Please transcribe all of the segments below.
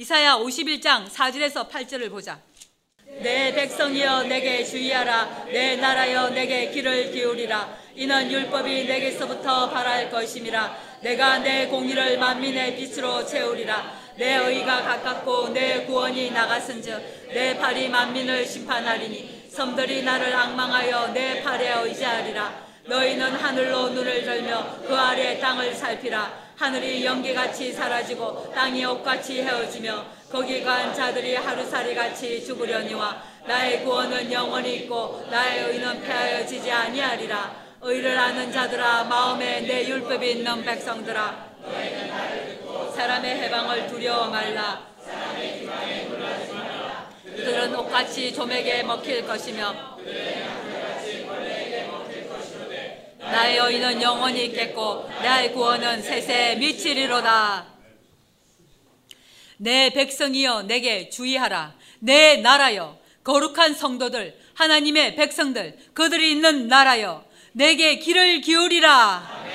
이사야 51장 4절에서 8절을 보자. 내 백성이여 내게 주의하라. 내 나라여 내게 귀를 기울이라. 이는 율법이 내게서부터 발할 것임이라. 내가 내 공의를 만민의 빛으로 채우리라. 내 의가 가깝고 내 구원이 나갔은즉 내 팔이 만민을 심판하리니 섬들이 나를 악망하여 내 팔에 의지하리라. 너희는 하늘로 눈을 들며 그 아래 땅을 살피라 하늘이 연기같이 사라지고 땅이 옷같이 헤어지며 거기 간 자들이 하루살이같이 죽으려니와 나의 구원은 영원히 있고 나의 의는 폐하여지지 아니하리라. 의를 아는 자들아 마음에 내 율법이 있는 백성들아. 사람의 해방을 두려워 말라. 그들은 옷같이 조맥에 먹힐 것이며 나의 의는 영원히 있겠고 나의 구원은 세세에 미치리로다. 내 백성이여 내게 주의하라. 내 나라여 거룩한 성도들 하나님의 백성들 그들이 있는 나라여 내게 귀를 기울이라.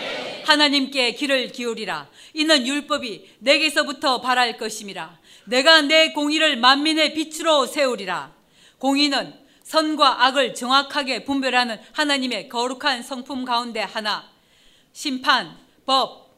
하나님께 귀를 기울이라. 이는 율법이 내게서부터 발할 것임이라. 내가 내 공의를 만민의 빛으로 세우리라. 공의는 선과 악을 정확하게 분별하는 하나님의 거룩한 성품 가운데 하나 심판, 법,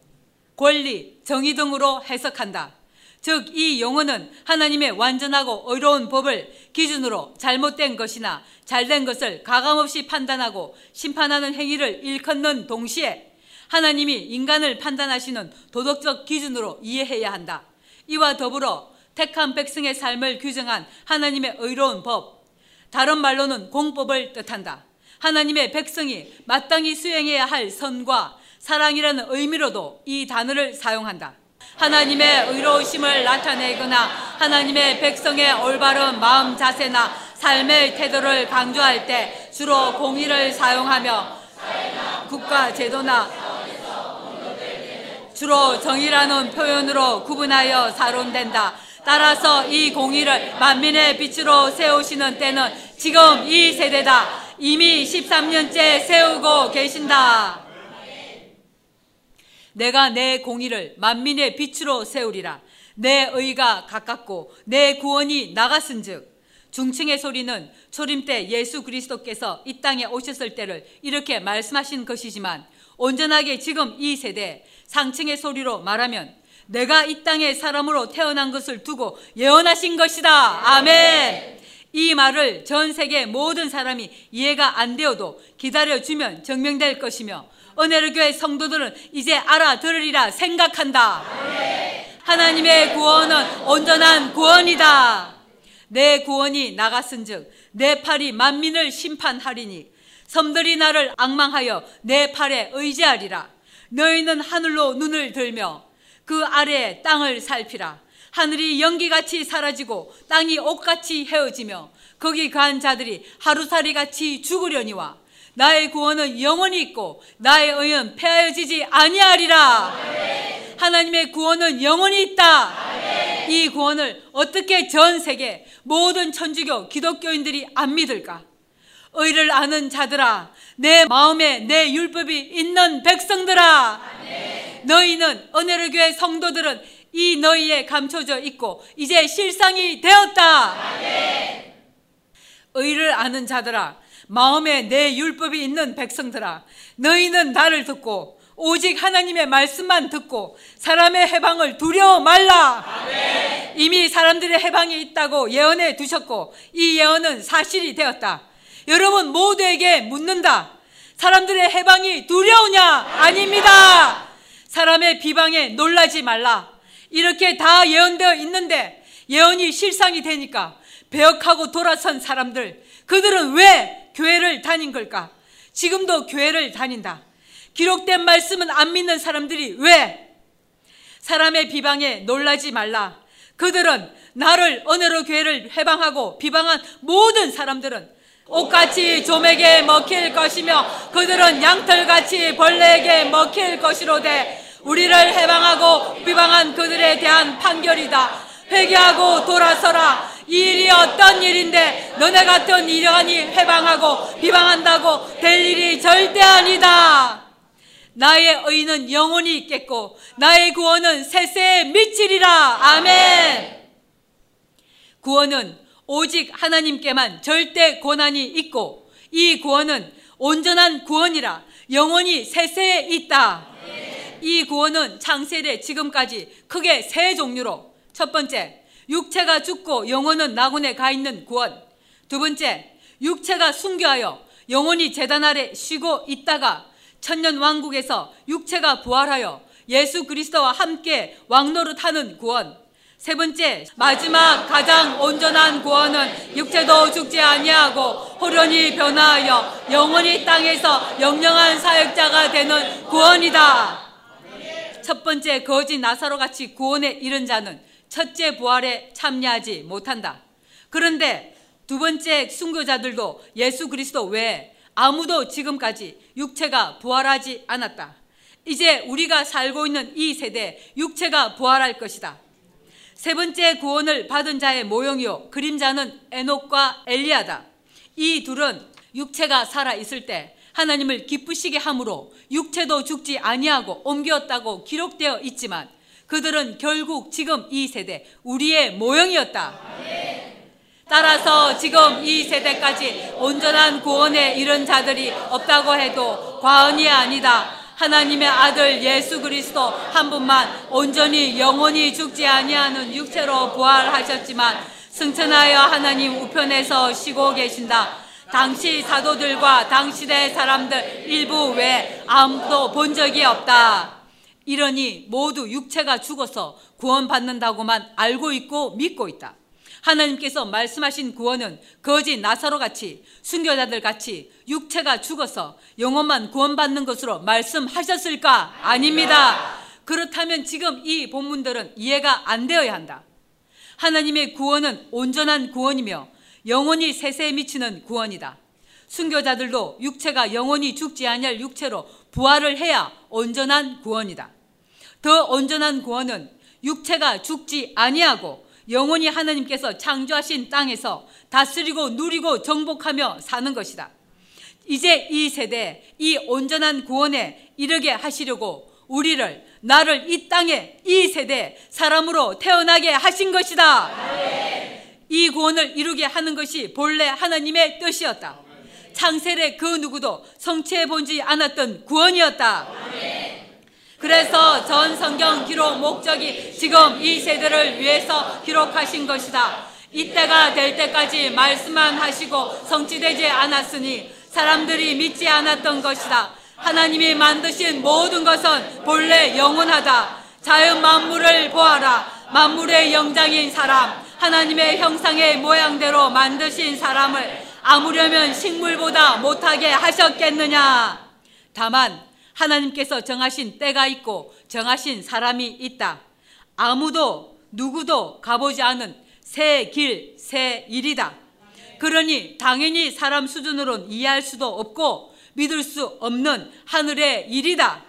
권리, 정의 등으로 해석한다. 즉, 이 용어는 하나님의 완전하고 의로운 법을 기준으로 잘못된 것이나 잘된 것을 가감없이 판단하고 심판하는 행위를 일컫는 동시에 하나님이 인간을 판단하시는 도덕적 기준으로 이해해야 한다. 이와 더불어 택한 백성의 삶을 규정한 하나님의 의로운 법, 다른 말로는 공법을 뜻한다. 하나님의 백성이 마땅히 수행해야 할 선과 사랑이라는 의미로도 이 단어를 사용한다. 하나님의 의로우심을 나타내거나 하나님의 백성의 올바른 마음 자세나 삶의 태도를 강조할 때 주로 공의를 사용하며 국가 제도나 주로 정의라는 표현으로 구분하여 사론된다. 따라서 이 공의를 만민의 빛으로 세우시는 때는 지금 이 세대다. 이미 13년째 세우고 계신다. 내가 내 공의를 만민의 빛으로 세우리라. 내 의가 가깝고 내 구원이 나갔은즉 중층의 소리는 초림 때 예수 그리스도께서 이 땅에 오셨을 때를 이렇게 말씀하신 것이지만 온전하게 지금 이 세대 상층의 소리로 말하면 내가 이 땅에 사람으로 태어난 것을 두고 예언하신 것이다. 아멘. 이 말을 전 세계 모든 사람이 이해가 안 되어도 기다려주면 증명될 것이며 은혜로 교회 성도들은 이제 알아들으리라 생각한다. 하나님의 구원은 온전한 구원이다. 내 구원이 나갔은즉 내 팔이 만민을 심판하리니 섬들이 나를 악망하여 내 팔에 의지하리라. 너희는 하늘로 눈을 들며 그 아래에 땅을 살피라. 하늘이 연기같이 사라지고 땅이 옷같이 헤어지며 거기 간 자들이 하루살이 같이 죽으려니와 나의 구원은 영원히 있고 나의 의는 폐하여지지 아니하리라. 하나님의 구원은 영원히 있다. 이 구원을 어떻게 전 세계 모든 천주교 기독교인들이 안 믿을까? 의를 아는 자들아, 내 마음에 내 율법이 있는 백성들아, 너희는 은혜로 교회 성도들은 이 너희에 감춰져 있고 이제 실상이 되었다. 의를 아는 자들아, 마음에 내 율법이 있는 백성들아, 너희는 나를 듣고 오직 하나님의 말씀만 듣고 사람의 해방을 두려워 말라. 아멘. 이미 사람들의 해방이 있다고 예언해 두셨고 이 예언은 사실이 되었다. 여러분 모두에게 묻는다. 사람들의 해방이 두려우냐? 아닙니다. 사람의 비방에 놀라지 말라. 이렇게 다 예언되어 있는데 예언이 실상이 되니까 배역하고 돌아선 사람들 그들은 왜 교회를 다닌 걸까? 지금도 교회를 다닌다. 기록된 말씀은 안 믿는 사람들이 왜? 사람의 비방에 놀라지 말라. 그들은 나를 은혜로 교회를 해방하고 비방한 모든 사람들은 옷같이 조맥에 먹힐 것이며 그들은 양털같이 벌레에게 먹힐 것이로되 우리를 해방하고 비방한 그들에 대한 판결이다. 회개하고 돌아서라. 이 일이 어떤 일인데 너네 같은 이러한 이 해방하고 비방한다고 될 일이 절대 아니다. 나의 의는 영원히 있겠고 나의 구원은 세세에 미치리라. 아멘. 구원은 오직 하나님께만 절대 권한이 있고 이 구원은 온전한 구원이라 영원히 세세에 있다. 이 구원은 창세대 지금까지 크게 세 종류로 첫 번째, 육체가 죽고 영혼은 낙원에 가 있는 구원. 두 번째, 육체가 순교하여 영혼이 재단 아래 쉬고 있다가 천년 왕국에서 육체가 부활하여 예수 그리스도와 함께 왕노릇 하는 구원. 세 번째, 마지막 가장 온전한 구원은 육체도 죽지 아니하고 호련히 변화하여 영원히 땅에서 영영한 사역자가 되는 구원이다. 첫 번째 거지 나사로 같이 구원에 이른 자는 첫째 부활에 참여하지 못한다. 그런데 두 번째 순교자들도 예수 그리스도 외에 아무도 지금까지 육체가 부활하지 않았다. 이제 우리가 살고 있는 이 세대 육체가 부활할 것이다. 세 번째 구원을 받은 자의 모형이요 그림자는 에녹과 엘리야다. 이 둘은 육체가 살아 있을 때 하나님을 기쁘시게 함으로 육체도 죽지 아니하고 옮겼다고 기록되어 있지만 그들은 결국 지금 이 세대 우리의 모형이었다. 따라서 지금 이 세대까지 온전한 구원에 이른 자들이 없다고 해도 과언이 아니다. 하나님의 아들 예수 그리스도 한 분만 온전히 영원히 죽지 아니하는 육체로 부활하셨지만 승천하여 하나님 우편에서 쉬고 계신다. 당시 사도들과 당시대 사람들 일부 외에 아무도 본 적이 없다. 이러니 모두 육체가 죽어서 구원받는다고만 알고 있고 믿고 있다. 하나님께서 말씀하신 구원은 거지 나사로 같이 순교자들 같이 육체가 죽어서 영혼만 구원받는 것으로 말씀하셨을까? 아닙니다. 그렇다면 지금 이 본문들은 이해가 안 되어야 한다. 하나님의 구원은 온전한 구원이며 영원히 세세에 미치는 구원이다. 순교자들도 육체가 영원히 죽지 아니할 육체로 부활을 해야 온전한 구원이다. 더 온전한 구원은 육체가 죽지 아니하고 영원히 하나님께서 창조하신 땅에서 다스리고 누리고 정복하며 사는 것이다. 이제 이 세대 이 온전한 구원에 이르게 하시려고 우리를 나를 이 땅에 이 세대 사람으로 태어나게 하신 것이다. 이 구원을 이루게 하는 것이 본래 하나님의 뜻이었다. 창세의 그 누구도 성취해 본지 않았던 구원이었다. 그래서 전 성경 기록 목적이 지금 이 세대를 위해서 기록하신 것이다. 이때가 될 때까지 말씀만 하시고 성취되지 않았으니 사람들이 믿지 않았던 것이다. 하나님이 만드신 모든 것은 본래 영원하다. 자연 만물을 보아라. 만물의 영장인 사람, 하나님의 형상의 모양대로 만드신 사람을 아무려면 식물보다 못하게 하셨겠느냐? 다만 하나님께서 정하신 때가 있고 정하신 사람이 있다. 아무도 누구도 가보지 않은 새 길, 새 일이다. 그러니 당연히 사람 수준으로는 이해할 수도 없고 믿을 수 없는 하늘의 일이다.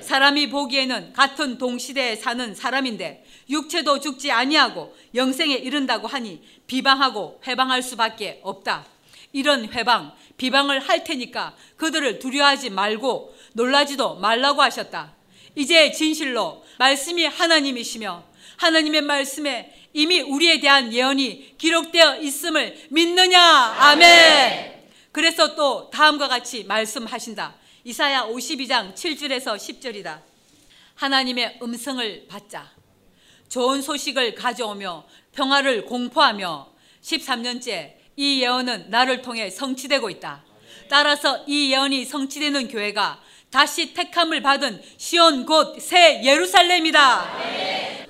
사람이 보기에는 같은 동시대에 사는 사람인데 육체도 죽지 아니하고 영생에 이른다고 하니 비방하고 회방할 수밖에 없다. 이런 회방, 비방을 할 테니까 그들을 두려워하지 말고 놀라지도 말라고 하셨다. 이제 진실로 말씀이 하나님이시며 하나님의 말씀에 이미 우리에 대한 예언이 기록되어 있음을 믿느냐? 아멘. 그래서 또 다음과 같이 말씀하신다. 이사야 52장 7절에서 10절이다. 하나님의 음성을 받자. 좋은 소식을 가져오며 평화를 공포하며 13년째 이 예언은 나를 통해 성취되고 있다. 따라서 이 예언이 성취되는 교회가 다시 택함을 받은 시온 곧 새 예루살렘이다.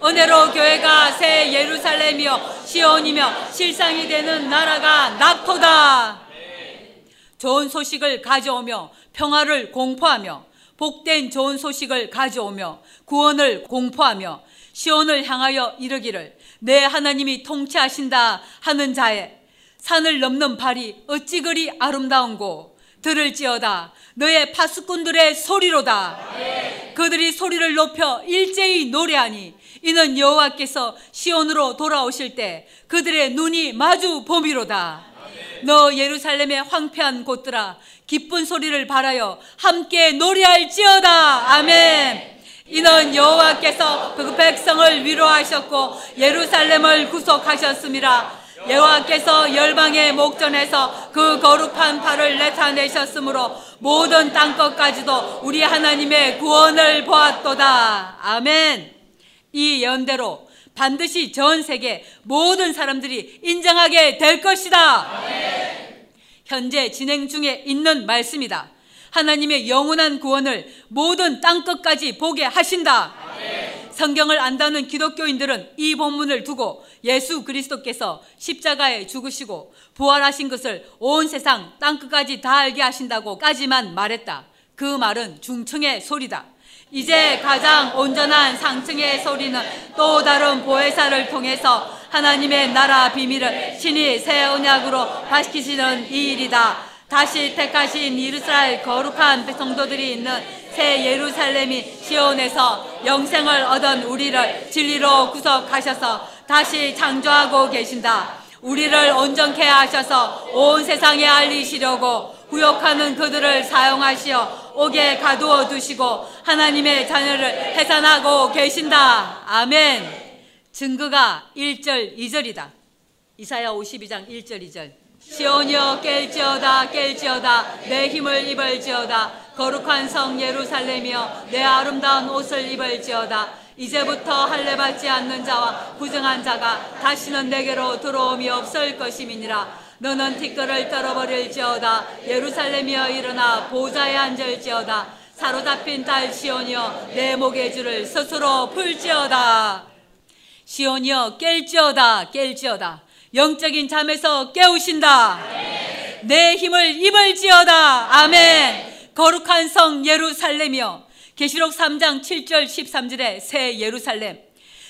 은혜로 교회가 새 예루살렘이요 시온이며 실상이 되는 나라가 낙토다. 좋은 소식을 가져오며 평화를 공포하며 복된 좋은 소식을 가져오며 구원을 공포하며 시온을 향하여 이르기를 내 하나님이 통치하신다 하는 자의 산을 넘는 발이 어찌 그리 아름다운고 들을지어다. 너의 파수꾼들의 소리로다. 그들이 소리를 높여 일제히 노래하니 이는 여호와께서 시온으로 돌아오실 때 그들의 눈이 마주 봄이로다. 너 예루살렘의 황폐한 곳들아 기쁜 소리를 바라여 함께 노래할지어다. 아멘. 이는 여호와께서 그 백성을 위로하셨고 예루살렘을 구속하셨습니다. 여호와께서 열방의 목전에서 그 거룩한 팔을 나타내셨으므로 모든 땅 끝까지도 우리 하나님의 구원을 보았도다. 아멘. 이 연대로 반드시 전 세계 모든 사람들이 인정하게 될 것이다. 현재 진행 중에 있는 말씀이다. 하나님의 영원한 구원을 모든 땅 끝까지 보게 하신다. 아멘. 성경을 안다는 기독교인들은 이 본문을 두고 예수 그리스도께서 십자가에 죽으시고 부활하신 것을 온 세상 땅끝까지 다 알게 하신다고까지만 말했다. 그 말은 중층의 소리다. 이제 가장 온전한 상층의 소리는 또 다른 보혜사를 통해서 하나님의 나라 비밀을 신이 새 언약으로 밝히시는 이 일이다. 다시 택하신 이스라엘 거룩한 성도들이 있는 새 예루살렘이 시온에서 영생을 얻은 우리를 진리로 구속하셔서 다시 창조하고 계신다. 우리를 온전케 하셔서 온 세상에 알리시려고 구역하는 그들을 사용하시어 옥에 가두어 두시고 하나님의 자녀를 해산하고 계신다. 아멘. 증거가 1절, 2절이다. 이사야 52장 1절, 2절. 시온이여 깰지어다 깰지어다. 내 힘을 입을지어다. 거룩한 성 예루살렘이여 내 아름다운 옷을 입을지어다. 이제부터 할례 받지 않는 자와 부정한 자가 다시는 내게로 들어옴이 없을 것임이니라. 너는 티끌을 떨어버릴지어다. 예루살렘이여 일어나 보좌에 앉을지어다. 사로잡힌 딸 시온이여 내 목의 줄을 스스로 풀지어다. 시온이여 깰지어다 깰지어다 영적인 잠에서 깨우신다. 내 힘을 입을지어다. 아멘. 거룩한 성 예루살렘이여. 계시록 3장 7절 13절의 새 예루살렘.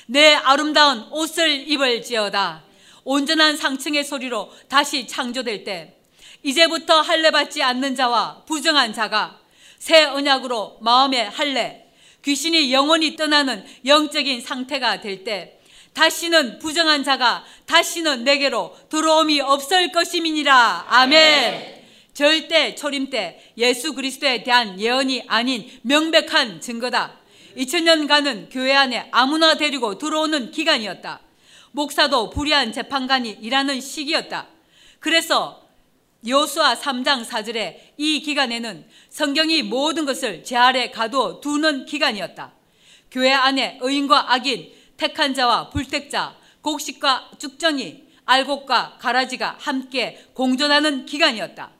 내 아름다운 옷을 입을지어다. 온전한 상층의 소리로 다시 창조될 때. 이제부터 할례 받지 않는 자와 부정한 자가 새 언약으로 마음의 할례 귀신이 영원히 떠나는 영적인 상태가 될 때 다시는 부정한 자가 다시는 내게로 들어옴이 없을 것임이니라 아멘. 절대 초림 때 예수 그리스도에 대한 예언이 아닌 명백한 증거다. 2000년간은 교회 안에 아무나 데리고 들어오는 기간이었다. 목사도 불의한 재판관이 일하는 시기였다. 그래서 요수아 3장 4절에 이 기간에는 성경이 모든 것을 제 아래 가두어 두는 기간이었다. 교회 안에 의인과 악인, 택한 자와 불택자, 곡식과 쭉정이, 알곡과 가라지가 함께 공존하는 기간이었다.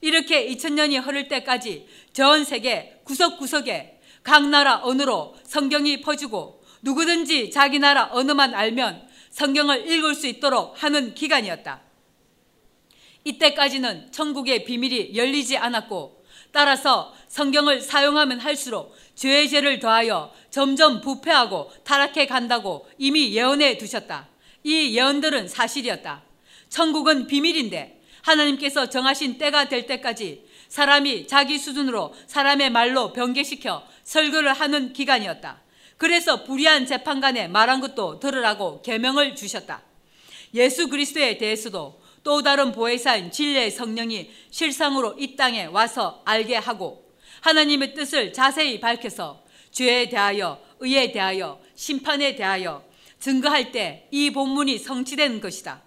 이렇게 2000년이 흐를 때까지 전 세계 구석구석에 각 나라 언어로 성경이 퍼지고 누구든지 자기 나라 언어만 알면 성경을 읽을 수 있도록 하는 기간이었다. 이때까지는 천국의 비밀이 열리지 않았고 따라서 성경을 사용하면 할수록 죄의 죄를 더하여 점점 부패하고 타락해 간다고 이미 예언해 두셨다. 이 예언들은 사실이었다. 천국은 비밀인데 하나님께서 정하신 때가 될 때까지 사람이 자기 수준으로 사람의 말로 변개시켜 설교를 하는 기간이었다. 그래서 불의한 재판관에 말한 것도 들으라고 계명을 주셨다. 예수 그리스도에 대해서도 또 다른 보혜사인 진리의 성령이 실상으로 이 땅에 와서 알게 하고 하나님의 뜻을 자세히 밝혀서 죄에 대하여 의에 대하여 심판에 대하여 증거할 때 이 본문이 성취된 것이다.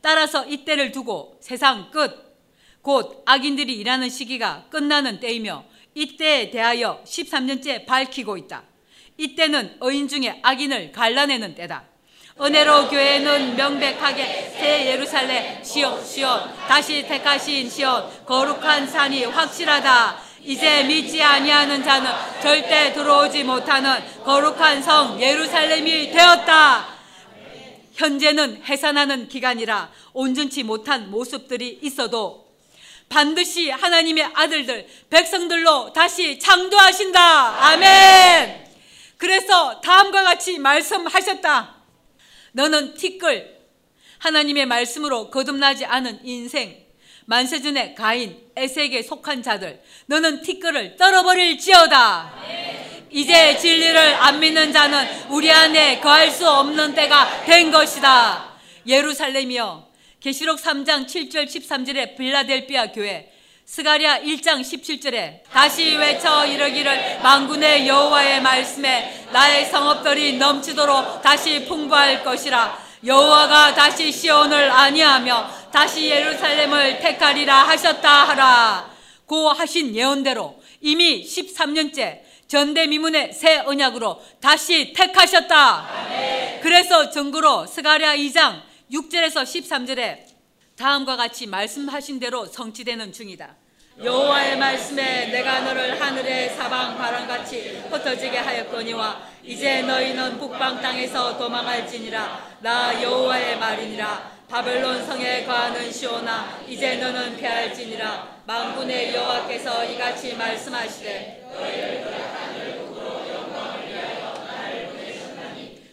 따라서 이때를 두고 세상 끝, 곧 악인들이 일하는 시기가 끝나는 때이며 이때에 대하여 13년째 밝히고 있다. 이때는 의인 중에 악인을 갈라내는 때다. 은혜로 교회는 명백하게 새 예루살렘 시온 시온 다시 택하신 시온 거룩한 산이 확실하다. 이제 믿지 아니하는 자는 절대 들어오지 못하는 거룩한 성 예루살렘이 되었다. 현재는 해산하는 기간이라 온전치 못한 모습들이 있어도 반드시 하나님의 아들들, 백성들로 다시 창조하신다. 아멘. 그래서 다음과 같이 말씀하셨다. 너는 티끌, 하나님의 말씀으로 거듭나지 않은 인생, 만세전의 가인, 에색에 속한 자들, 너는 티끌을 떨어버릴지어다. 이제 진리를 안 믿는 자는 우리 안에 거할 수 없는 때가 된 것이다. 예루살렘이여 계시록 3장 7절 13절의 빌라델비아 교회 스가랴 1장 17절에 다시 외쳐 이르기를 만군의 여호와의 말씀에 나의 성읍들이 넘치도록 다시 풍부할 것이라 여호와가 다시 시온을 아니하며 다시 예루살렘을 택하리라 하셨다 하라 고 하신 예언대로 이미 13년째 전대미문의 새 언약으로 다시 택하셨다 그래서 증거로 스가랴 2장 6절에서 13절에 다음과 같이 말씀하신 대로 성취되는 중이다. 여호와의 말씀에 내가 너를 하늘의 사방 바람같이 흩어지게 하였거니와 이제 너희는 북방 땅에서 도망할지니라. 나 여호와의 말이니라. 바벨론 성에 거하는 시오나 이제 너는 패할지니라. 만군의 여호와께서 이같이 말씀하시되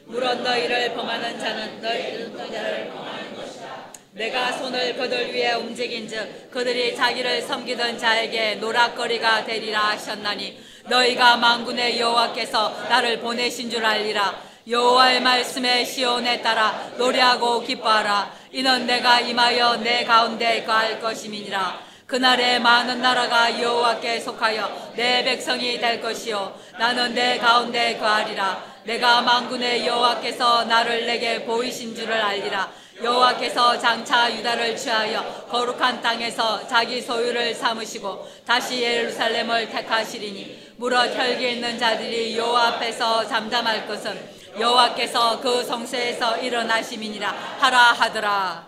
물론 너희를 범하는 자는 너희를 범하는 것이다. 내가 손을 그들 위에 움직인즉 그들이 자기를 섬기던 자에게 노락거리가 되리라 하셨나니 너희가 만군의 여호와께서 나를 보내신 줄 알리라. 여호와의 말씀에 시온에 따라 노래하고 기뻐하라. 이는 내가 임하여 내 가운데 거할 것임이니라. 그날에 많은 나라가 여호와께 속하여 내 백성이 될 것이요. 나는 내 가운데 거하리라. 내가 만군의 여호와께서 나를 내게 보이신 줄을 알리라. 여호와께서 장차 유다를 취하여 거룩한 땅에서 자기 소유를 삼으시고 다시 예루살렘을 택하시리니 무릇 혈기 있는 자들이 여호와 앞에서 잠잠할 것은 여호와께서 그 성소에서 일어나심이니라 하라 하더라.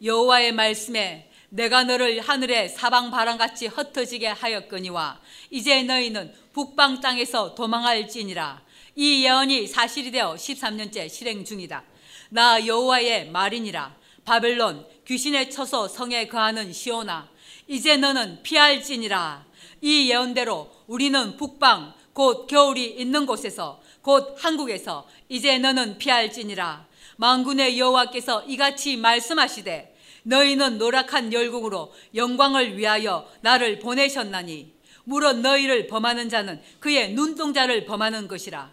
여호와의 말씀에 내가 너를 하늘의 사방 바람같이 흩어지게 하였거니와 이제 너희는 북방 땅에서 도망할지니라. 이 예언이 사실이 되어 13년째 실행 중이다. 나 여호와의 말이니라. 바벨론 귀신의 처소 성에 거하는 시오나 이제 너는 피할지니라 이 예언대로 우리는 북방 곧 겨울이 있는 곳에서 곧 한국에서 이제 너는 피할지니라. 만군의 여호와께서 이같이 말씀하시되 너희는 노락한 열국으로 영광을 위하여 나를 보내셨나니 물론 너희를 범하는 자는 그의 눈동자를 범하는 것이라.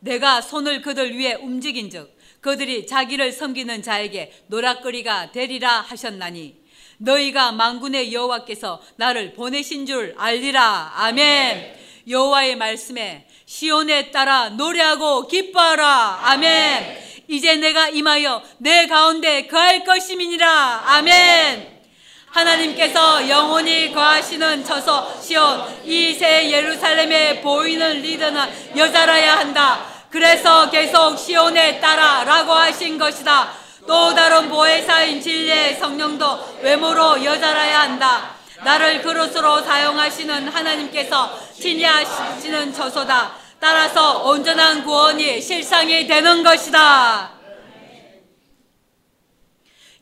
내가 손을 그들 위에 움직인즉 그들이 자기를 섬기는 자에게 노락거리가 되리라 하셨나니 너희가 만군의 여호와께서 나를 보내신 줄 알리라. 아멘. 여호와의 말씀에 시온에 따라 노래하고 기뻐하라. 아멘. 이제 내가 임하여 내 가운데 거할 것임이니라. 아멘. 하나님께서 영원히 거하시는 저서 시온 이새 예루살렘에 보이는 리더는 여자라야 한다. 그래서 계속 시온에 따라 라고 하신 것이다. 또 다른 보혜사인 진리의 성령도 외모로 여자라야 한다. 나를 그릇으로 사용하시는 하나님께서 진리하시는 저소다. 따라서 온전한 구원이 실상이 되는 것이다.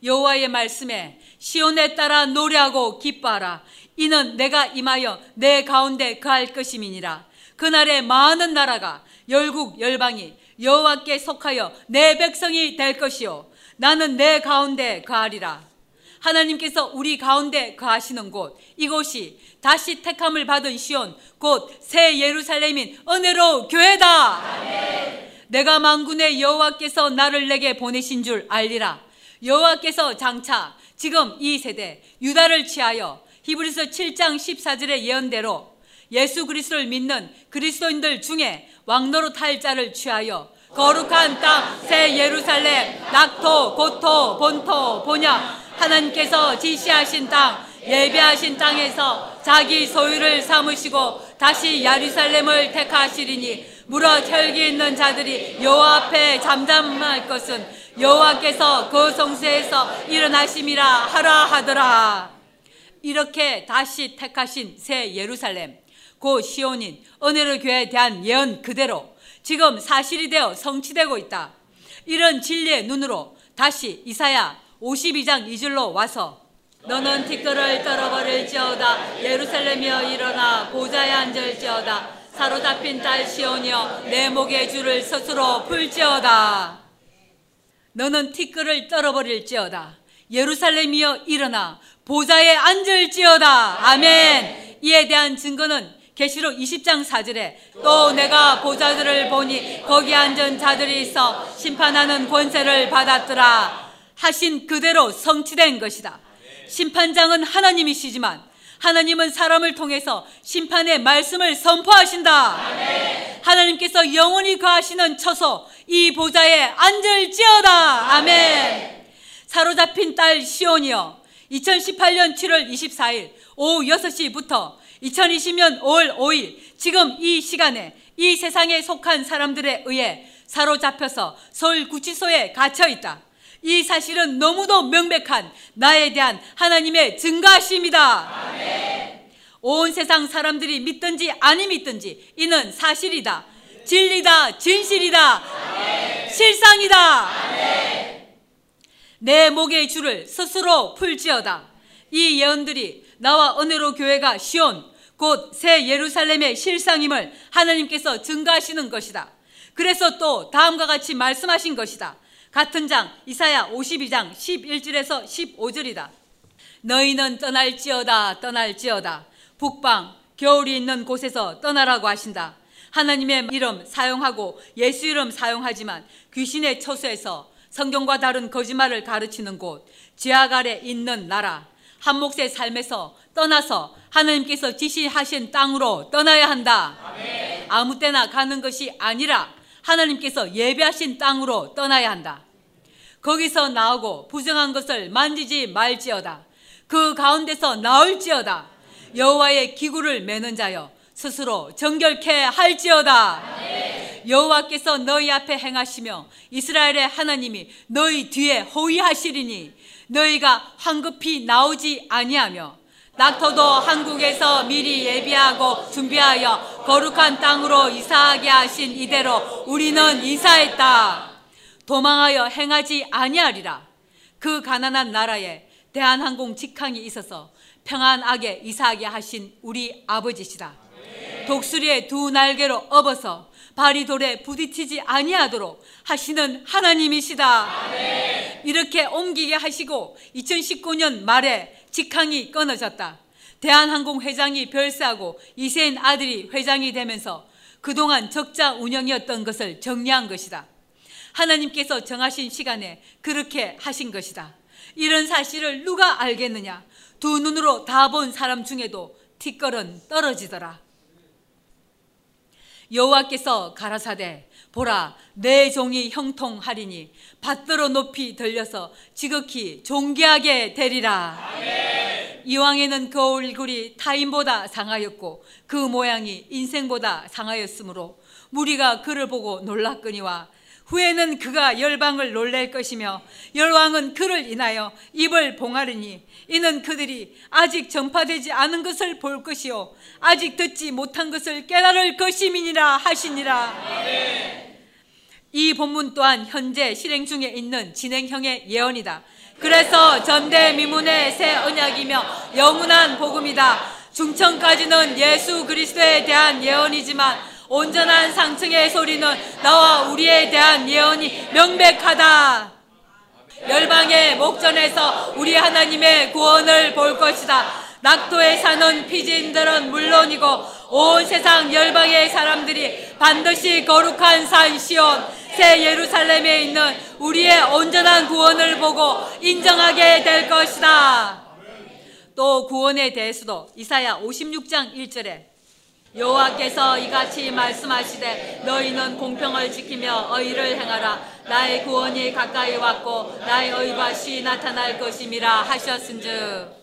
여호와의 말씀에 시온에 따라 노래하고 기뻐하라. 이는 내가 임하여 내 가운데 거할 것임이니라. 그날에 많은 나라가 열국 열방이 여호와께 속하여 내 백성이 될 것이요 나는 내 가운데 거하리라. 하나님께서 우리 가운데 거하시는 곳 이곳이 다시 택함을 받은 시온 곧 새 예루살렘인 은혜로 교회다. 아멘. 내가 만군의 여호와께서 나를 내게 보내신 줄 알리라. 여호와께서 장차 지금 이 세대 유다를 취하여 히브리서 7장 14절의 예언대로 예수 그리스도를 믿는 그리스도인들 중에 왕노로 탈 자를 취하여 거룩한 땅 새 예루살렘 낙토 고토 본토 본야 하나님께서 지시하신 땅 예배하신 땅에서 자기 소유를 삼으시고 다시 예루살렘을 택하시리니 무릇 혈기 있는 자들이 여호와 앞에 잠잠할 것은 여호와께서 그 성소에서 일어나심이라 하라 하더라. 이렇게 다시 택하신 새 예루살렘 고 시온인 은혜로 교회에 대한 예언 그대로 지금 사실이 되어 성취되고 있다. 이런 진리의 눈으로 다시 이사야 52장 2절로 와서 너는 티끌을 떨어버릴지어다. 예루살렘이여 일어나 보좌에 앉을지어다. 사로잡힌 딸 시온이여 내 목의 줄을 스스로 풀지어다. 너는 티끌을 떨어버릴지어다. 예루살렘이여 일어나 보좌에 앉을지어다. 아멘. 이에 대한 증거는 계시록 20장 4절에 또 내가 보자들을 보니 거기 앉은 자들이 있어 심판하는 권세를 받았더라 하신 그대로 성취된 것이다. 심판장은 하나님이시지만 하나님은 사람을 통해서 심판의 말씀을 선포하신다. 하나님께서 영원히 거하시는 처소 이 보좌에 앉을지어다. 아멘. 사로잡힌 딸 시온이여 2018년 7월 24일 오후 6시부터 2020년 5월 5일 지금 이 시간에 이 세상에 속한 사람들에 의해 사로잡혀서 서울 구치소에 갇혀 있다. 이 사실은 너무도 명백한 나에 대한 하나님의 증가하심이다. 온 세상 사람들이 믿든지 아니 믿든지 이는 사실이다. 진리다. 진실이다. 실상이다. 내 목의 줄을 스스로 풀지어다. 이 예언들이 나와 은혜로 교회가 시온 곧 새 예루살렘의 실상임을 하나님께서 증가하시는 것이다. 그래서 또 다음과 같이 말씀하신 것이다. 같은 장 이사야 52장 11절에서 15절이다. 너희는 떠날지어다 떠날지어다 북방 겨울이 있는 곳에서 떠나라고 하신다. 하나님의 이름 사용하고 예수 이름 사용하지만 귀신의 처소에서 성경과 다른 거짓말을 가르치는 곳 죄악 아래 있는 나라 한 몫의 삶에서 떠나서 하나님께서 지시하신 땅으로 떠나야 한다. 아무 때나 가는 것이 아니라 하나님께서 예배하신 땅으로 떠나야 한다. 거기서 나오고 부정한 것을 만지지 말지어다. 그 가운데서 나올지어다. 여호와의 기구를 매는 자여 스스로 정결케 할지어다. 여호와께서 너희 앞에 행하시며 이스라엘의 하나님이 너희 뒤에 호위하시리니 너희가 황급히 나오지 아니하며 낙터도 한국에서 미리 예비하고 준비하여 거룩한 땅으로 이사하게 하신 이대로 우리는 이사했다. 도망하여 행하지 아니하리라. 그 가난한 나라에 대한항공 직항이 있어서 평안하게 이사하게 하신 우리 아버지시다. 독수리의 두 날개로 업어서 발이 돌에 부딪히지 아니하도록 하시는 하나님이시다. 이렇게 옮기게 하시고 2019년 말에 직항이 끊어졌다. 대한항공 회장이 별세하고 이세인 아들이 회장이 되면서 그동안 적자 운영이었던 것을 정리한 것이다. 하나님께서 정하신 시간에 그렇게 하신 것이다. 이런 사실을 누가 알겠느냐? 두 눈으로 다 본 사람 중에도 티끌은 떨어지더라. 여호와께서 가라사대 보라 내 종이 형통하리니 받들어 높이 들려서 지극히 존귀하게 되리라. 이왕에는 그 얼굴이 타인보다 상하였고 그 모양이 인생보다 상하였으므로 무리가 그를 보고 놀랐거니와 후에는 그가 열방을 놀랄 것이며 열왕은 그를 인하여 입을 봉하리니 이는 그들이 아직 전파되지 않은 것을 볼 것이요 아직 듣지 못한 것을 깨달을 것임이니라 하시니라. 이 본문 또한 현재 실행 중에 있는 진행형의 예언이다. 그래서 전대미문의 새 언약이며 영원한 복음이다. 중천까지는 예수 그리스도에 대한 예언이지만 온전한 상층의 소리는 나와 우리에 대한 예언이 명백하다. 열방의 목전에서 우리 하나님의 구원을 볼 것이다. 낙도에 사는 피지인들은 물론이고 온 세상 열방의 사람들이 반드시 거룩한 산 시온 새 예루살렘에 있는 우리의 온전한 구원을 보고 인정하게 될 것이다. 또 구원에 대해서도 이사야 56장 1절에 여호와께서 이같이 말씀하시되 너희는 공평을 지키며 의를 행하라. 나의 구원이 가까이 왔고 나의 시 나타날 것임이라 하셨은즉.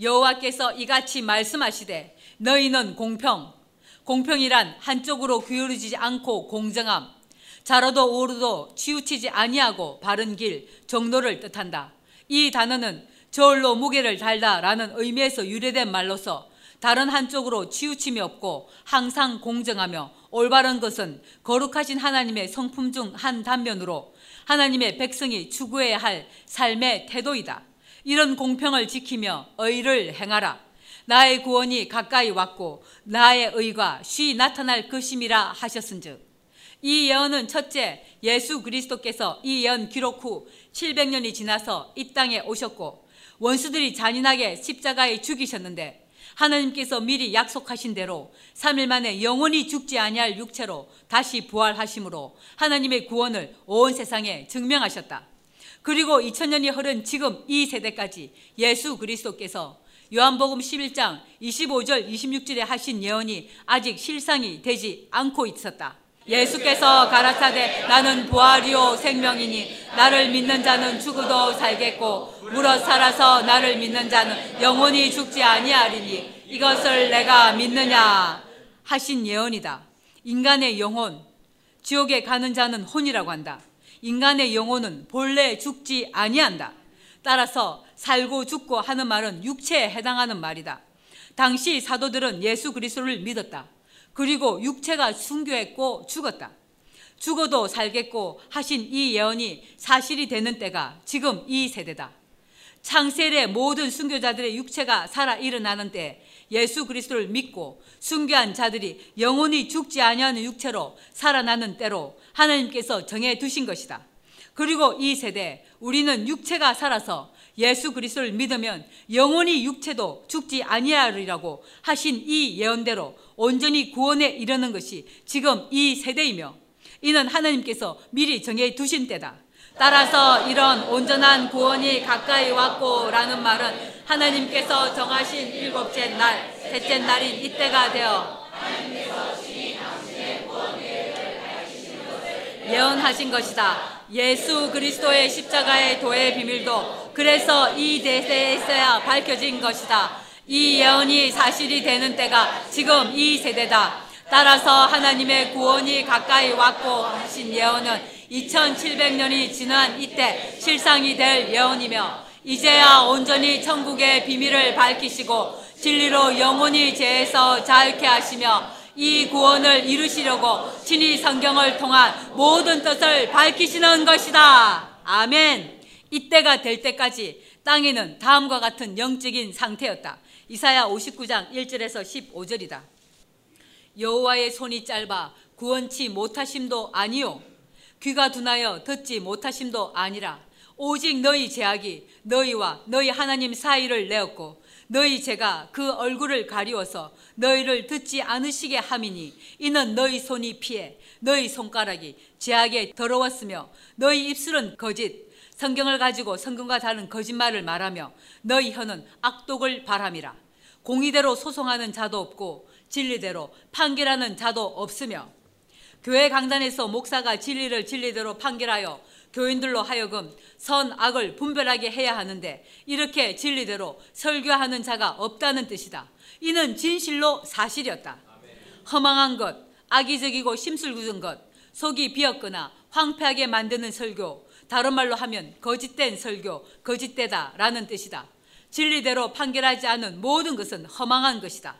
여호와께서 이같이 말씀하시되 너희는 공평 공평이란 한쪽으로 기울어지지 않고 공정함 자로도 오르도 치우치지 아니하고 바른 길 정도를 뜻한다. 이 단어는 저울로 무게를 달다라는 의미에서 유래된 말로서 다른 한쪽으로 치우침이 없고 항상 공정하며 올바른 것은 거룩하신 하나님의 성품 중 한 단면으로 하나님의 백성이 추구해야 할 삶의 태도이다. 이런 공평을 지키며 의를 행하라. 나의 구원이 가까이 왔고 나의 의가 쉬 나타날 것임이라 하셨은즉 이 예언은 첫째 예수 그리스도께서 이 예언 기록 후 700년이 지나서 이 땅에 오셨고 원수들이 잔인하게 십자가에 죽이셨는데 하나님께서 미리 약속하신 대로 3일 만에 영원히 죽지 아니할 육체로 다시 부활하심으로 하나님의 구원을 온 세상에 증명하셨다. 그리고 2000년이 흐른 지금 이 세대까지 예수 그리스도께서 요한복음 11장 25절 26절에 하신 예언이 아직 실상이 되지 않고 있었다. 예수께서 가라사대 나는 부활이요 생명이니 나를 믿는 자는 죽어도 살겠고 물어 살아서 나를 믿는 자는 영원히 죽지 아니하리니 이것을 내가 믿느냐 하신 예언이다. 인간의 영혼 지옥에 가는 자는 혼이라고 한다. 인간의 영혼은 본래 죽지 아니한다. 따라서 살고 죽고 하는 말은 육체에 해당하는 말이다. 당시 사도들은 예수 그리스도를 믿었다. 그리고 육체가 순교했고 죽었다. 죽어도 살겠고 하신 이 예언이 사실이 되는 때가 지금 이 세대다. 창세의 모든 순교자들의 육체가 살아 일어나는 때 예수 그리스도를 믿고 순교한 자들이 영원히 죽지 아니하는 육체로 살아나는 때로 하나님께서 정해 두신 것이다. 그리고 이 세대 우리는 육체가 살아서 예수 그리스도를 믿으면 영원히 육체도 죽지 아니하리라고 하신 이 예언대로 온전히 구원에 이르는 것이 지금 이 세대이며 이는 하나님께서 미리 정해 두신 때다. 따라서 이런 온전한 구원이 가까이 왔고라는 말은 하나님께서 정하신 일곱째 날, 셋째 날인 이때가 되어 예언하신 것이다. 예수 그리스도의 십자가의 도의 비밀도 그래서 이 대세에서야 밝혀진 것이다. 이 예언이 사실이 되는 때가 지금 이 세대다. 따라서 하나님의 구원이 가까이 왔고 하신 예언은 2700년이 지난 이때 실상이 될 예언이며 이제야 온전히 천국의 비밀을 밝히시고 진리로 영원히 죄에서 자유케 하시며 이 구원을 이루시려고 친히 성경을 통한 모든 뜻을 밝히시는 것이다. 아멘. 이때가 될 때까지 땅에는 다음과 같은 영적인 상태였다. 이사야 59장 1절에서 15절이다. 여호와의 손이 짧아 구원치 못하심도 아니요 귀가 둔하여 듣지 못하심도 아니라 오직 너희 제약이 너희와 너희 하나님 사이를 내었고 너희 죄가 그 얼굴을 가리워서 너희를 듣지 않으시게 함이니 이는 너희 손이 피해 너희 손가락이 죄악에 더러웠으며 너희 입술은 거짓. 성경을 가지고 성경과 다른 거짓말을 말하며 너희 혀는 악독을 바람이라. 공의대로 소송하는 자도 없고 진리대로 판결하는 자도 없으며 교회 강단에서 목사가 진리를 진리대로 판결하여 교인들로 하여금 선, 악을 분별하게 해야 하는데 이렇게 진리대로 설교하는 자가 없다는 뜻이다. 이는 진실로 사실이었다. 허망한 것, 악의적이고 심술궂은 것, 속이 비었거나 황폐하게 만드는 설교, 다른 말로 하면 거짓된 설교, 거짓되다라는 뜻이다. 진리대로 판결하지 않은 모든 것은 허망한 것이다.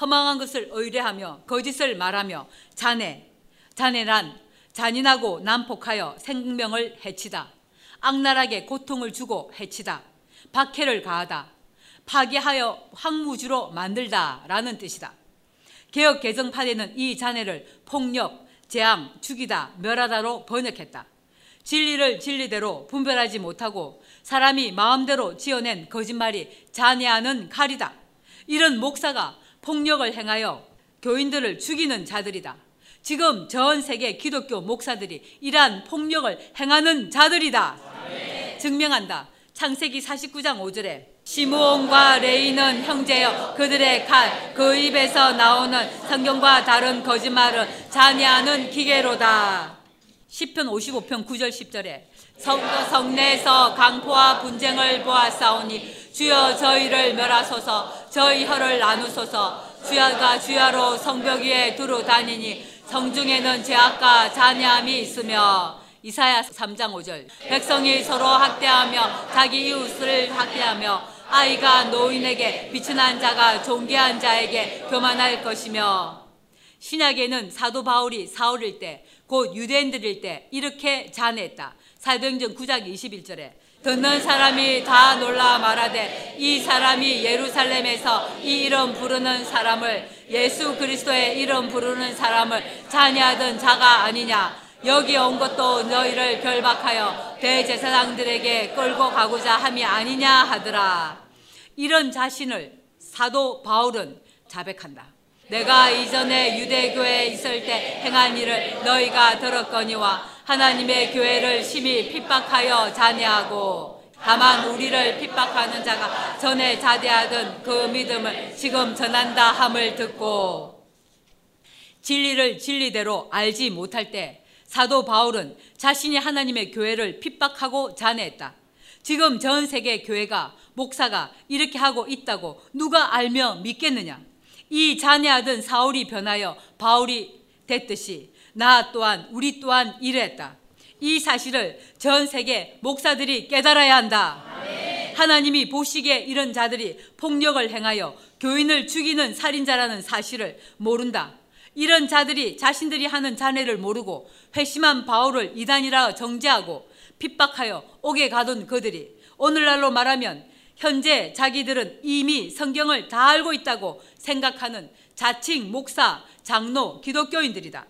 허망한 것을 의뢰하며 거짓을 말하며 자네, 자네란 잔인하고 난폭하여 생명을 해치다. 악랄하게 고통을 주고 해치다. 박해를 가하다. 파괴하여 황무주로 만들다. 라는 뜻이다. 개혁 개정판에는 이 자네를 폭력, 재앙, 죽이다, 멸하다로 번역했다. 진리를 진리대로 분별하지 못하고 사람이 마음대로 지어낸 거짓말이 잔해하는 칼이다. 이런 목사가 폭력을 행하여 교인들을 죽이는 자들이다. 지금 전 세계 기독교 목사들이 이러한 폭력을 행하는 자들이다. 증명한다. 창세기 49장 5절에 시므온과 레이는 형제여 그들의 칼 그 입에서 나오는 성경과 다른 거짓말은 잔해하는 기계로다. 시편 55편 9절 10절에 성, 성내에서 강포와 분쟁을 보아싸우니 주여 저희를 멸하소서 저희 혀를 나누소서 주야가 주야로 성벽 위에 두루 다니니 성중에는 죄악과 잔해함이 있으며 이사야 3장 5절 백성이 서로 학대하며 자기 이웃을 학대하며 아이가 노인에게 비천한 자가 존귀한 자에게 교만할 것이며 신약에는 사도 바울이 사울일 때 곧 유대인들일 때 이렇게 잔했다. 사도행전 9장 21절에 듣는 사람이 다 놀라 말하되 이 사람이 예루살렘에서 이 이름 부르는 사람을 예수 그리스도의 이름 부르는 사람을 자녀하던 자가 아니냐. 여기 온 것도 너희를 결박하여 대제사장들에게 끌고 가고자 함이 아니냐 하더라. 이런 자신을 사도 바울은 자백한다. 내가 이전에 유대교에 있을 때 행한 일을 너희가 들었거니와 하나님의 교회를 심히 핍박하여 잔해하고 다만 우리를 핍박하는 자가 전에 자대하던 그 믿음을 지금 전한다 함을 듣고 진리를 진리대로 알지 못할 때 사도 바울은 자신이 하나님의 교회를 핍박하고 잔해했다. 지금 전 세계 교회가 목사가 이렇게 하고 있다고 누가 알며 믿겠느냐? 이 잔해하던 사울이 변하여 바울이 됐듯이 나 또한 우리 또한 이랬다. 이 사실을 전 세계 목사들이 깨달아야 한다. 하나님이 보시기에 이런 자들이 폭력을 행하여 교인을 죽이는 살인자라는 사실을 모른다. 이런 자들이 자신들이 하는 잔해를 모르고 회심한 바울을 이단이라 정죄하고 핍박하여 옥에 가둔 그들이 오늘날로 말하면 현재 자기들은 이미 성경을 다 알고 있다고 생각하는 자칭 목사, 장로, 기독교인들이다.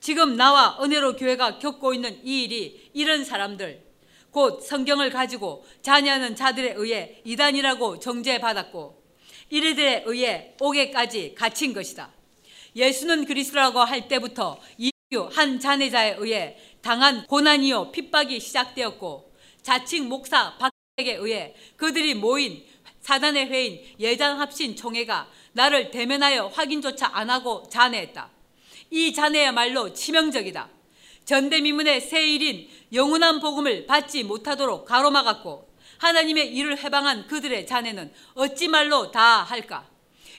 지금 나와 은혜로 교회가 겪고 있는 이 일이 이런 사람들, 곧 성경을 가지고 자녀하는 자들에 의해 이단이라고 정죄받았고 이들에 의해 옥에까지 갇힌 것이다. 예수는 그리스도라고 할 때부터 이유 한 자네자에 의해 당한 고난이요 핍박이 시작되었고 자칭 목사 박에게 의해 그들이 모인 사단의 회인 예장합신 총회가 나를 대면하여 확인조차 안 하고 잔해했다. 이 잔해야말로 치명적이다. 전대미문의 세일인 영원한 복음을 받지 못하도록 가로막았고 하나님의 일을 해방한 그들의 잔해는 어찌 말로 다 할까?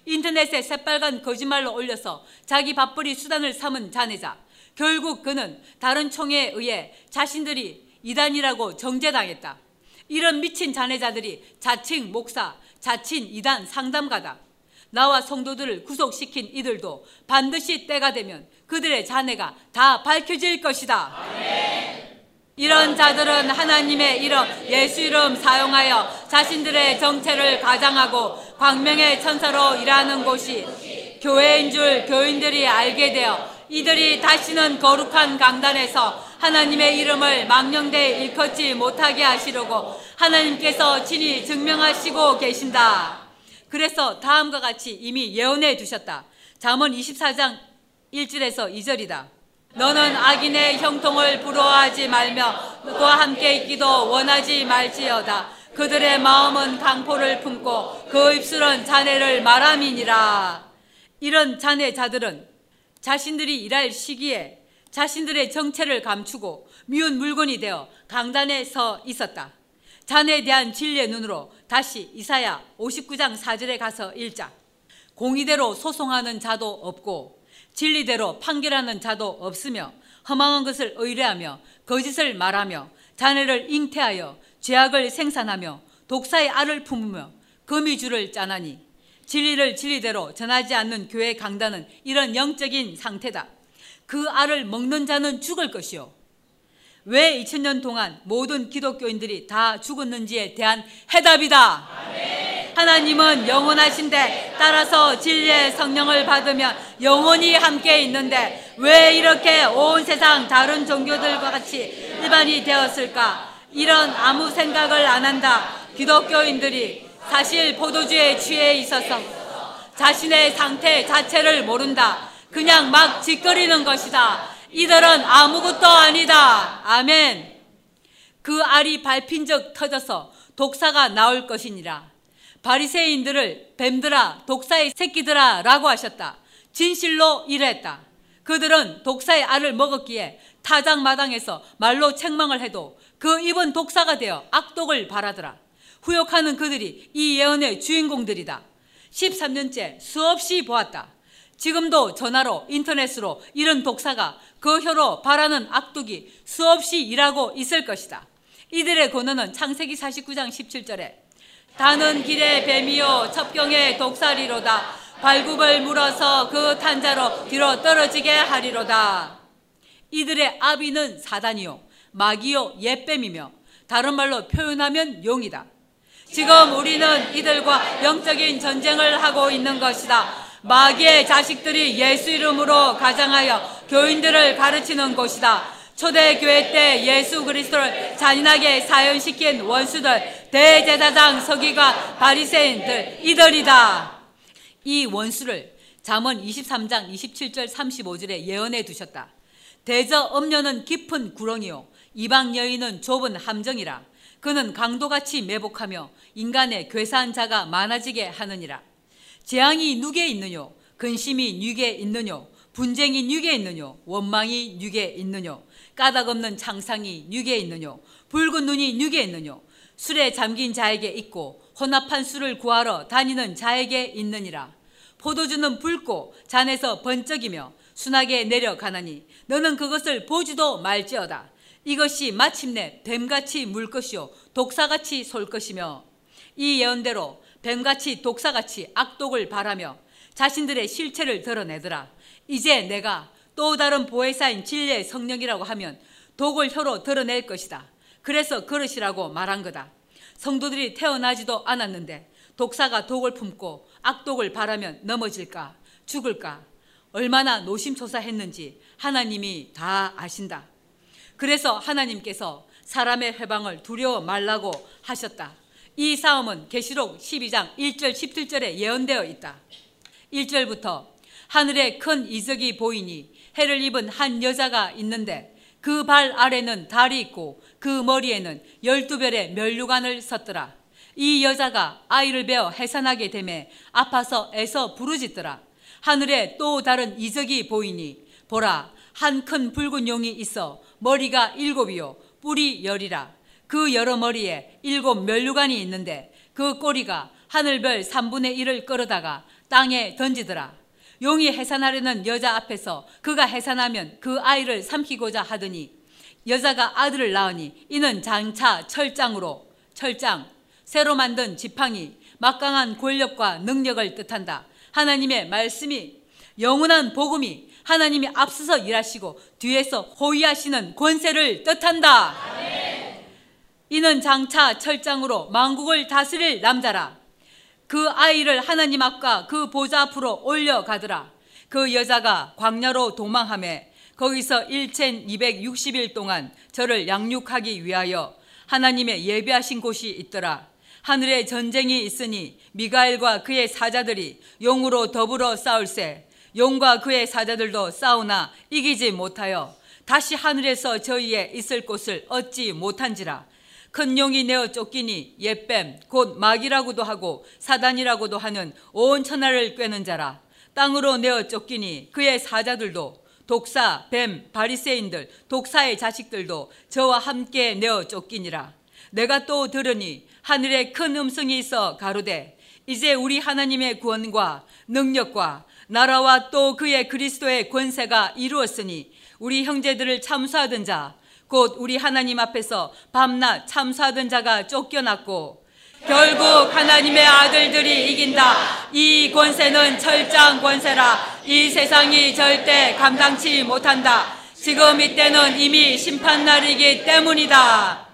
인터넷에 새빨간 거짓말로 올려서 자기 밥벌이 수단을 삼은 자네자. 결국 그는 다른 총회에 의해 자신들이 이단이라고 정죄당했다. 이런 미친 자네자들이 자칭 목사, 자칭 이단 상담가다. 나와 성도들을 구속시킨 이들도 반드시 때가 되면 그들의 자네가 다 밝혀질 것이다. 이런 자들은 하나님의 이름, 예수 이름 사용하여 자신들의 정체를 가장하고 광명의 천사로 일하는 곳이 교회인 줄 교인들이 알게 되어 이들이 다시는 거룩한 강단에서 하나님의 이름을 망령되이 일컫지 못하게 하시려고 하나님께서 친히 증명하시고 계신다. 그래서 다음과 같이 이미 예언해 두셨다. 잠언 24장 1절에서 2절이다. 너는 악인의 형통을 부러워하지 말며 그와 함께 있기도 원하지 말지어다. 그들의 마음은 강포를 품고 그 입술은 자네를 말함이니라. 이런 자네자들은 자신들이 일할 시기에 자신들의 정체를 감추고 미운 물건이 되어 강단에 서 있었다. 자네에 대한 진리의 눈으로 다시 이사야 59장 4절에 가서 읽자. 공의대로 소송하는 자도 없고 진리대로 판결하는 자도 없으며 허망한 것을 의뢰하며 거짓을 말하며 자네를 잉태하여 죄악을 생산하며 독사의 알을 품으며 거미줄을 짜나니 진리를 진리대로 전하지 않는 교회 강단은 이런 영적인 상태다. 그 알을 먹는 자는 죽을 것이요. 왜 2000년 동안 모든 기독교인들이 다 죽었는지에 대한 해답이다. 하나님은 영원하신데 따라서 진리의 성령을 받으면 영원히 함께 있는데 왜 이렇게 온 세상 다른 종교들과 같이 일반이 되었을까? 이런 아무 생각을 안 한다. 기독교인들이 사실 포도주에 취해 있어서 자신의 상태 자체를 모른다. 그냥 막 짓거리는 것이다. 이들은 아무것도 아니다. 아멘. 그 알이 밟힌 적 터져서 독사가 나올 것이니라. 바리새인들을 뱀들아 독사의 새끼들아 라고 하셨다. 진실로 이랬다. 그들은 독사의 알을 먹었기에 타장마당에서 말로 책망을 해도 그 입은 독사가 되어 악독을 바라더라. 후욕하는 그들이 이 예언의 주인공들이다. 13년째 수없이 보았다. 지금도 전화로 인터넷으로 이런 독사가 그 혀로 바라는 악독이 수없이 일하고 있을 것이다. 이들의 권원은 창세기 49장 17절에 다는 길의 뱀이요 첩경의 독사리로다 발굽을 물어서 그 탄자로 뒤로 떨어지게 하리로다. 이들의 아비는 사단이요 마귀요 옛뱀이며 다른 말로 표현하면 용이다. 지금 우리는 이들과 영적인 전쟁을 하고 있는 것이다. 마귀의 자식들이 예수 이름으로 가장하여 교인들을 가르치는 곳이다. 초대교회 때 예수 그리스도를 잔인하게 사연시킨 원수들, 대제사장 서기가 바리새인들 이들이다. 이 원수를 잠언 23장 27절 35절에 예언해 두셨다. 대저 엄녀는 깊은 구렁이요 이방 여인은 좁은 함정이라 그는 강도같이 매복하며 인간의 괴사한 자가 많아지게 하느니라 재앙이 누게 있느뇨? 근심이 누게 있느뇨? 분쟁이 누게 있느뇨? 원망이 누게 있느뇨? 까닭 없는 창상이 누게 있느뇨? 붉은 눈이 누게 있느뇨? 술에 잠긴 자에게 있고 혼합한 술을 구하러 다니는 자에게 있느니라. 포도주는 붉고 잔에서 번쩍이며 순하게 내려가나니 너는 그것을 보지도 말지어다. 이것이 마침내 뱀같이 물 것이요 독사같이 솔 것이며 이 예언대로 뱀같이 독사같이 악독을 바라며 자신들의 실체를 드러내더라 이제 내가 또 다른 보혜사인 진리의 성령이라고 하면 독을 혀로 드러낼 것이다 그래서 그릇이라고 말한 거다 성도들이 태어나지도 않았는데 독사가 독을 품고 악독을 바라면 넘어질까 죽을까 얼마나 노심초사했는지 하나님이 다 아신다. 그래서 하나님께서 사람의 회방을 두려워 말라고 하셨다. 이 싸움은 계시록 12장 1절 17절에 예언되어 있다. 1절부터 하늘에 큰 이적이 보이니 해를 입은 한 여자가 있는데 그 발 아래는 달이 있고 그 머리에는 열두 별의 멸류관을 섰더라. 이 여자가 아이를 베어 해산하게 되매 아파서 애서 부르짖더라. 하늘에 또 다른 이적이 보이니 보라 한 큰 붉은 용이 있어 머리가 일곱이요 뿔이 열이라 그 여러 머리에 일곱 멸류관이 있는데 그 꼬리가 하늘별 3분의 1을 끌어다가 땅에 던지더라 용이 해산하려는 여자 앞에서 그가 해산하면 그 아이를 삼키고자 하더니 여자가 아들을 낳으니 이는 장차 철장으로 철장 새로 만든 지팡이 막강한 권력과 능력을 뜻한다. 하나님의 말씀이 영원한 복음이 하나님이 앞서서 일하시고 뒤에서 호위하시는 권세를 뜻한다. 이는 장차 철장으로 만국을 다스릴 남자라. 그 아이를 하나님 앞과 그 보좌 앞으로 올려가더라. 그 여자가 광야로 도망함에 거기서 1260일 동안 저를 양육하기 위하여 하나님의 예비하신 곳이 있더라. 하늘에 전쟁이 있으니 미가엘과 그의 사자들이 용으로 더불어 싸울세 용과 그의 사자들도 싸우나 이기지 못하여 다시 하늘에서 저희의 있을 곳을 얻지 못한지라 큰 용이 내어 쫓기니 옛뱀 곧 마귀라고도 하고 사단이라고도 하는 온 천하를 꿰는 자라. 땅으로 내어 쫓기니 그의 사자들도 독사, 뱀, 바리새인들, 독사의 자식들도 저와 함께 내어 쫓기니라. 내가 또 들으니 하늘에 큰 음성이 있어 가로되 이제 우리 하나님의 구원과 능력과 나라와 또 그의 그리스도의 권세가 이루었으니 우리 형제들을 참수하던 자 곧 우리 하나님 앞에서 밤낮 참수하던 자가 쫓겨났고 결국 하나님의 아들들이 이긴다. 이 권세는 철장 권세라. 이 세상이 절대 감당치 못한다. 지금 이때는 이미 심판날이기 때문이다.